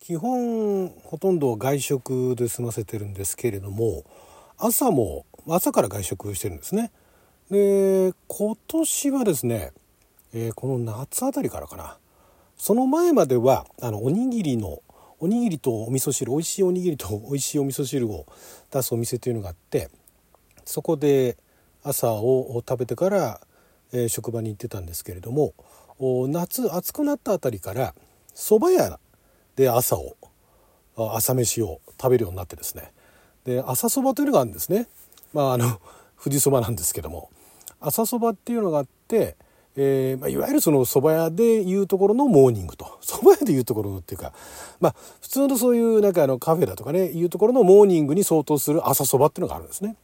基本ほとんど外食で済ませてるんですけれども朝も朝から外食してるんですね。で今年はですね、えー、この夏あたりからかな。その前まではあのおにぎりのおにぎりとお味噌汁美味しいおにぎりと 美味しいお味噌汁を出すお店というのがあってそこで朝を食べてから、えー、職場に行ってたんですけれども夏暑くなったあたりから蕎麦屋で朝を朝飯を食べるようになってですね。で朝そばというのがあるんですね。まああの 富士そばなんですけども。朝そばっていうのがあって、えーまあ、いわゆるその蕎麦屋でいうところのモーニングと。蕎麦屋でいうところっていうかまあ普通のそういうなんかあのカフェだとかねいうところのモーニングに相当する朝そばっていうのがあるんですね。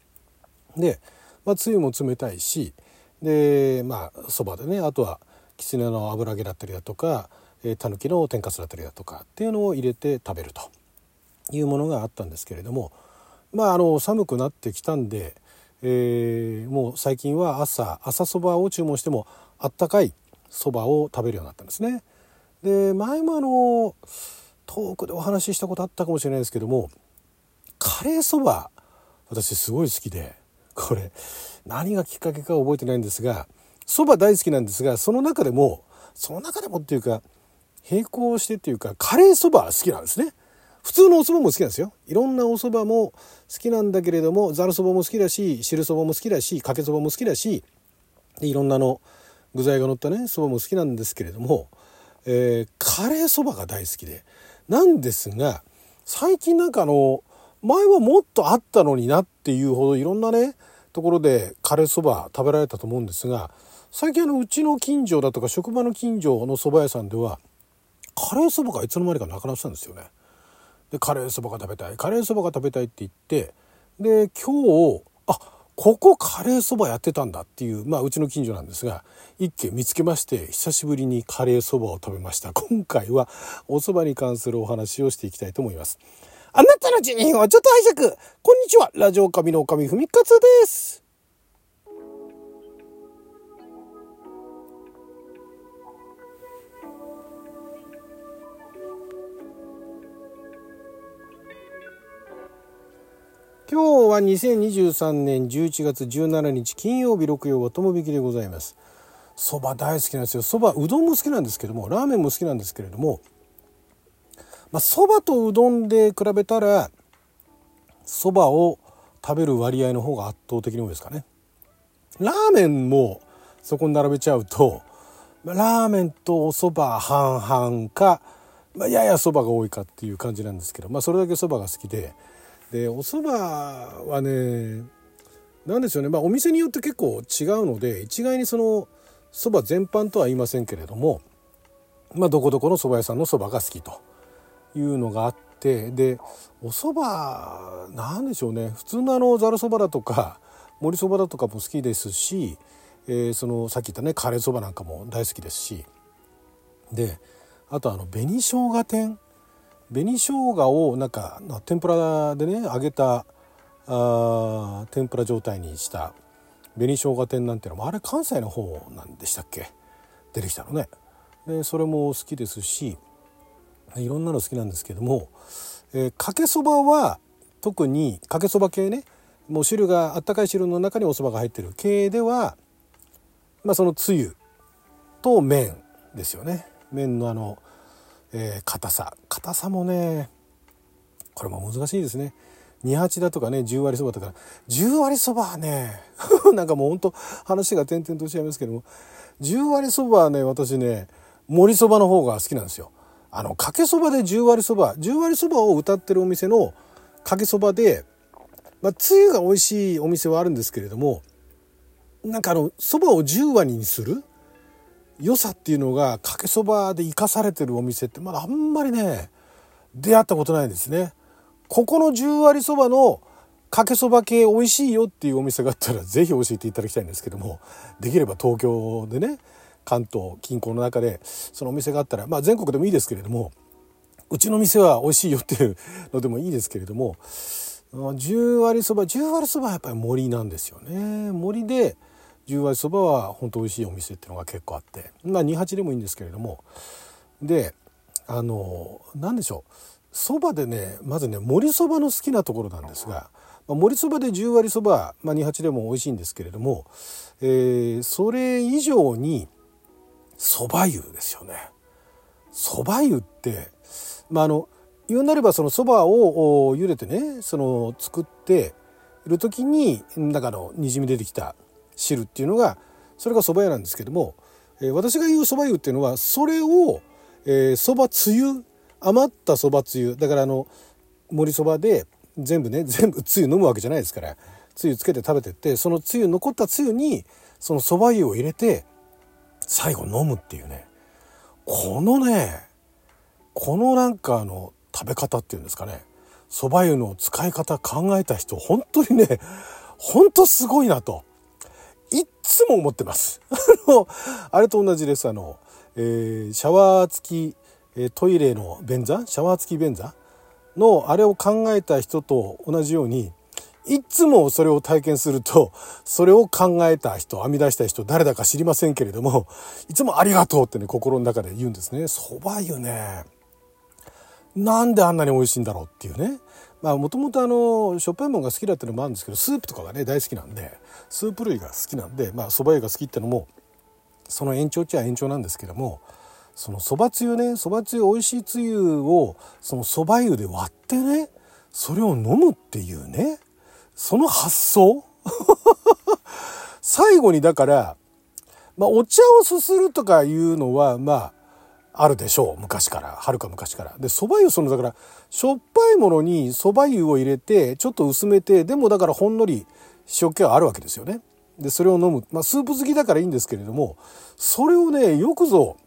で、まあ、つゆも冷たいしでまあそばでねあとはきつねの油揚げだったりだとかたぬきの天かすだったりだとかっていうのを入れて食べるというものがあったんですけれどもまああの寒くなってきたんで、えー、もう最近は朝朝そばを注文してもあったかいそばを食べるようになったんですね。で前もあの遠くでお話ししたことあったかもしれないですけどもカレーそば私すごい好きでこれ何がきっかけか覚えてないんですがそば大好きなんですがその中でもその中でもっていうか並行してっていうかカレーそば好きなんですね。普通のお蕎麦も好きなんですよ。いろんなお蕎麦も好きなんだけれどもざるそばも好きだし汁そばも好きだしかけそばも好きだしでいろんなの具材が乗ったねそばも好きなんですけれども、えー、カレーそばが大好きでなんですが最近なんかあの前はもっとあったのになっていうほどいろんなねところでカレーそば食べられたと思うんですが最近あのうちの近所だとか職場の近所の蕎麦屋さんではカレーそばがいつの間にかなくなってたんですよね。でカレーそばが食べたいカレーそばが食べたいって言ってで今日あここカレーそばやってたんだっていうまあうちの近所なんですが一軒見つけまして久しぶりにカレーそばを食べました。今回はお蕎麦に関するお話をしていきたいと思います。あなたの地味をちょっと拝借。こんにちは。ラジオ神の神ふみかつです。今日は2023年11月17日金曜日六曜は友引きでございます。そば大好きなんですよ。そばうどんも好きなんですけどもラーメンも好きなんですけれどもまあそばとうどんで比べたらそばを食べる割合の方が圧倒的に多いですかね。ラーメンもそこに並べちゃうとラーメンとおそば半々か、まあ、ややそばが多いかっていう感じなんですけど、まあ、それだけそばが好きででお蕎麦はね何でしょうね。まあお店によって結構違うので一概にその蕎麦全般とは言いませんけれどもまあどこどこの蕎麦屋さんの蕎麦が好きというのがあってでお蕎麦なんでしょうね。普通のあのざるそばだとか盛りそばだとかも好きですし、えー、そのさっき言ったねカレーそばなんかも大好きですし。であとあの紅生姜店紅生姜をなんか天ぷらでね揚げたあ天ぷら状態にした紅生姜天なんていうのもあれ関西の方なんでしたっけ？出てきたのね。でそれも好きですしいろんなの好きなんですけども、えー、かけそばは特にかけそば系ねもう汁があったかい汁の中におそばが入ってる系ではまあそのつゆと麺ですよね。麺のあのえー、硬さ。硬さもねこれも難しいですね。28だとかね10割そばとか10割そばはね なんかもうほんと話が点々としちゃいますけども。10割そばはね私ね盛りそばの方が好きなんですよ。あのかけそばで10割そば。10割そばを歌ってるお店のかけそばでまあつゆが美味しいお店はあるんですけれどもなんかあのそばを10割にする良さっていうのがかけそばで生かされてるお店ってまだあんまりね出会ったことないんですね。ここの10割そばのかけそば系美味しいよっていうお店があったら是非教えていただきたいんですけどもできれば東京でね関東近郊の中でそのお店があったらまあ全国でもいいですけれどもうちの店は美味しいよっていうのでもいいですけれども10割そば10割そばはやっぱり森なんですよね森で十割そばは本当美味しいお店っていうのが結構あって。まあ28でもいいんですけれども。であの何でしょう。そばでねまずね盛りそばの好きなところなんですが、まあ、盛りそばで10割そば、まあ、28でも美味しいんですけれども、えー、それ以上にそば湯ですよね。そば湯って、まあ、あの言うなればそのそばを茹でてねその作っている時に中のにじみ出てきた汁っていうのがそれがそば湯なんですけども、えー、私が言うそば湯っていうのはそれをそば、つゆ余ったそばつゆだからあの盛りそばで全部ね全部つゆ飲むわけじゃないですからつゆつけて食べてってそのつゆ残ったつゆにそのそば湯を入れて最後飲むっていうね。このねこのなんかあの食べ方っていうんですかね。そば湯の使い方考えた人本当にね本当すごいなと。いっつも思ってます。あの、あれと同じです。あの、えー、シャワー付き、えトイレの便座シャワー付き便座のあれを考えた人と同じようにいつもそれを体験するとそれを考えた人編み出した人誰だか知りませんけれどもいつも「ありがとう」ってね心の中で言うんですね。そば湯ねなんであんなに美味しいんだろうっていうね。まあもともとあのしょっぱいものが好きだってのもあるんですけどスープとかがね大好きなんでスープ類が好きなんでまあそば湯が好きっていうのもその延長っちゃ延長なんですけどもそのそばつゆねそばつゆ美味しいつゆをそのそば湯で割ってねそれを飲むっていうねその発想。最後にだからまあお茶をすするとかいうのはまああるでしょう昔から。はるか昔から。で蕎麦湯そのだからしょっぱいものに蕎麦湯を入れてちょっと薄めてでもだからほんのり塩気はあるわけですよね。でそれを飲む、まあ、スープ好きだからいいんですけれどもそれをねよくぞ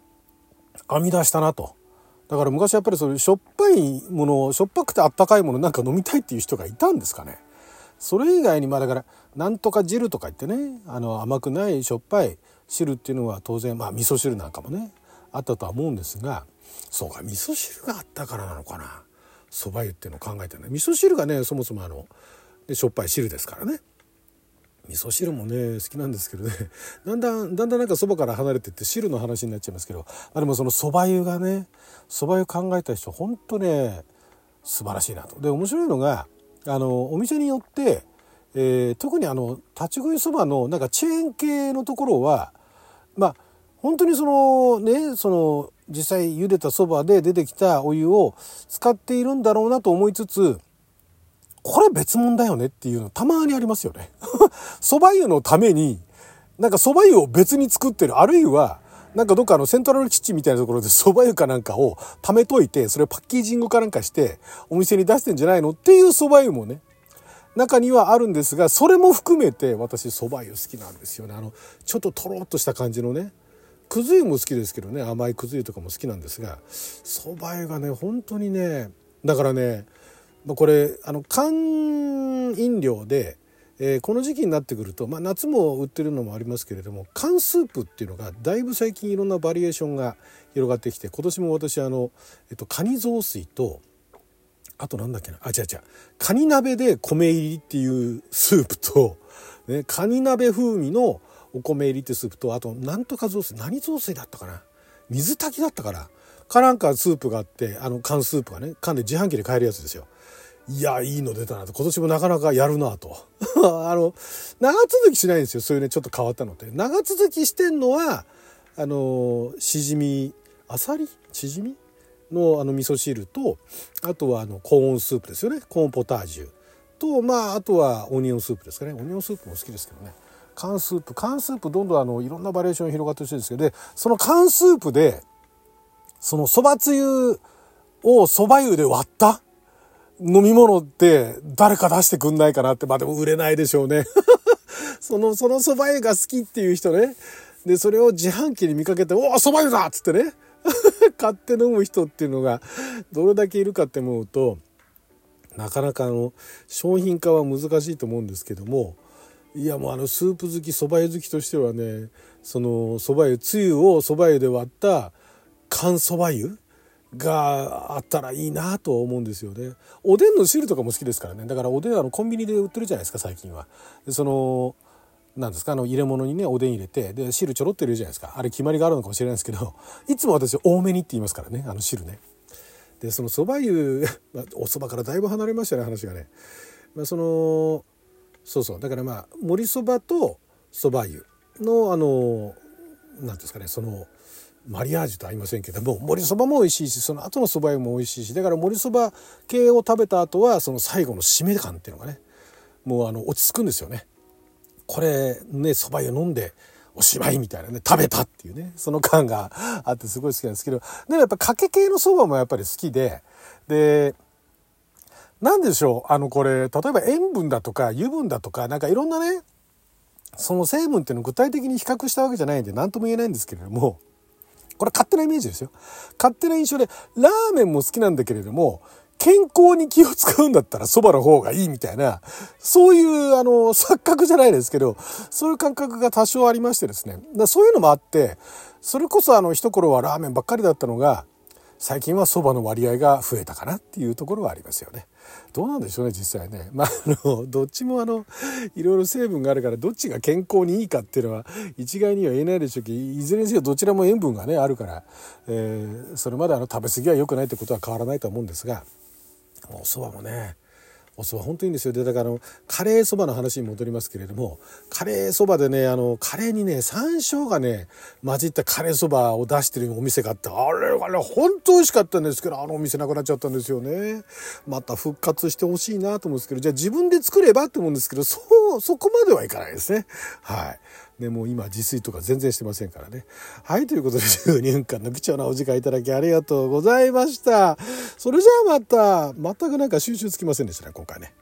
編み出したなと。だから昔やっぱりそういうしょっぱいものしょっぱくてあったかいものなんか飲みたいっていう人がいたんですかね。それ以外にまあだからなんとか汁とか言ってねあの甘くないしょっぱい汁っていうのは当然まあ味噌汁なんかもねあったとは思うんですがそうか味噌汁があったからなのかな。そば湯っていうのを考えてね。味噌汁がねそもそもあのでしょっぱい汁ですからね。味噌汁もね好きなんですけどね。だんだんだんだんなんかそばから離れてって汁の話になっちゃいますけどあでもそのそば湯がねそば湯考えた人ほんとね素晴らしいなと。で面白いのがあのお店によって、えー、特にあの立ち食いそばのなんかチェーン系のところはまあ本当にそのねその実際茹でたそばで出てきたお湯を使っているんだろうなと思いつつこれ別物だよねっていうのたまにありますよね。蕎麦湯のためになんか蕎麦湯を別に作ってるあるいはなんかどっかのセントラル基地みたいなところで 蕎麦湯かなんかを貯めといてそれをパッケージングかなんかしてお店に出してんじゃないのっていう蕎麦湯もね中にはあるんですがそれも含めて私蕎麦湯好きなんですよねあのちょっととろっとした感じのねくず湯も好きですけどね甘いくず湯とかも好きなんですが蕎麦湯がね本当にねだからねこれあの缶飲料で、えー、この時期になってくると、まあ、夏も売ってるのもありますけれども缶スープっていうのがだいぶ最近いろんなバリエーションが広がってきて今年も私あの、えっと、カニ雑炊とあとなんだっけなあ違う違うカニ鍋で米入りっていうスープと、ね、カニ鍋風味のお米入りってスープとあとなんとか雑炊何雑炊だったかな？水炊きだったからかなんかスープがあってあの缶スープがね缶で自販機で買えるやつですよ。いやいいの出たなと。今年もなかなかやるなと。あの長続きしないんですよ。そういうねちょっと変わったのって。長続きしてんのはあのしじみあさり？しじみ？のあの味噌汁とあとはあのコーンスープですよね。コーンポタージュとまああとはオニオンスープですかね。オニオンスープも好きですけどね。缶スープ。缶スープどんどんあのいろんなバリエーション広がってほしいんですけどでその缶スープでそのそばつゆをそば湯で割った？飲み物って誰か出してくんないかなってまあでも売れないでしょうね。そのそのそば湯が好きっていう人ね。でそれを自販機に見かけて「おおそば湯だ!」っつってね。買って飲む人っていうのがどれだけいるかって思うとなかなかあの商品化は難しいと思うんですけどもいやもうあのスープ好きそば湯好きとしてはねそのそば湯つゆをそば湯で割った乾そば湯？があったらいいなと思うんですよね。おでんの汁とかも好きですからね。だからおでんあのコンビニで売ってるじゃないですか最近は。そのなんですかあの入れ物にねおでん入れてで汁ちょろってるじゃないですか。あれ決まりがあるのかもしれないですけど いつも私多めにって言いますからねあの汁ね。でそのそば湯 おそばからだいぶ離れましたね話がね、まあ、そのそうそうだからまあ盛りそばとそば湯のあの何ですかねそのマリアージュとは言いませんけども盛りそばも美味しいしその後のそば湯も美味しいしだから盛りそば系を食べた後はその最後の締め感っていうのがねもうあの落ち着くんですよね。これねそば湯飲んでおしまいみたいなね食べたっていうねその感があってすごい好きなんですけどでもやっぱかけ系のそばもやっぱり好きでで何でしょうあのこれ例えば塩分だとか油分だとかなんかいろんなねその成分っていうのを具体的に比較したわけじゃないんで何とも言えないんですけれどもこれ勝手なイメージですよ勝手な印象でラーメンも好きなんだけれども健康に気を使うんだったら蕎麦の方がいいみたいな、そういう、あの、錯覚じゃないですけど、そういう感覚が多少ありましてですね。だそういうのもあって、それこそあの、一頃はラーメンばっかりだったのが、最近はそばの割合が増えたかなっていうところはありますよね。どうなんでしょうね、実際ね。まあ、あの、どっちもあの、いろいろ成分があるから、どっちが健康にいいかっていうのは、一概には言えないでしょうけど、いずれにせよどちらも塩分がね、あるから、えー、それまであの、食べ過ぎは良くないってことは変わらないと思うんですが、おそばもねお蕎麦本当にいいんですよ。でだからあのカレーそばの話に戻りますけれどもカレーそばでねあのカレーにね山椒がね混じったカレーそばを出してるお店があってあれあれ本当美味しかったんですけどあのお店なくなっちゃったんですよね。また復活してほしいなと思うんですけどじゃあ自分で作ればって思うんですけどそうそこまではいかないですね。はい。ね、もう今自炊とか全然してませんからね。はい、ということで12分間の貴重なお時間いただきありがとうございました。それじゃあまた、全くなんか収集つきませんでしたね、今回ね。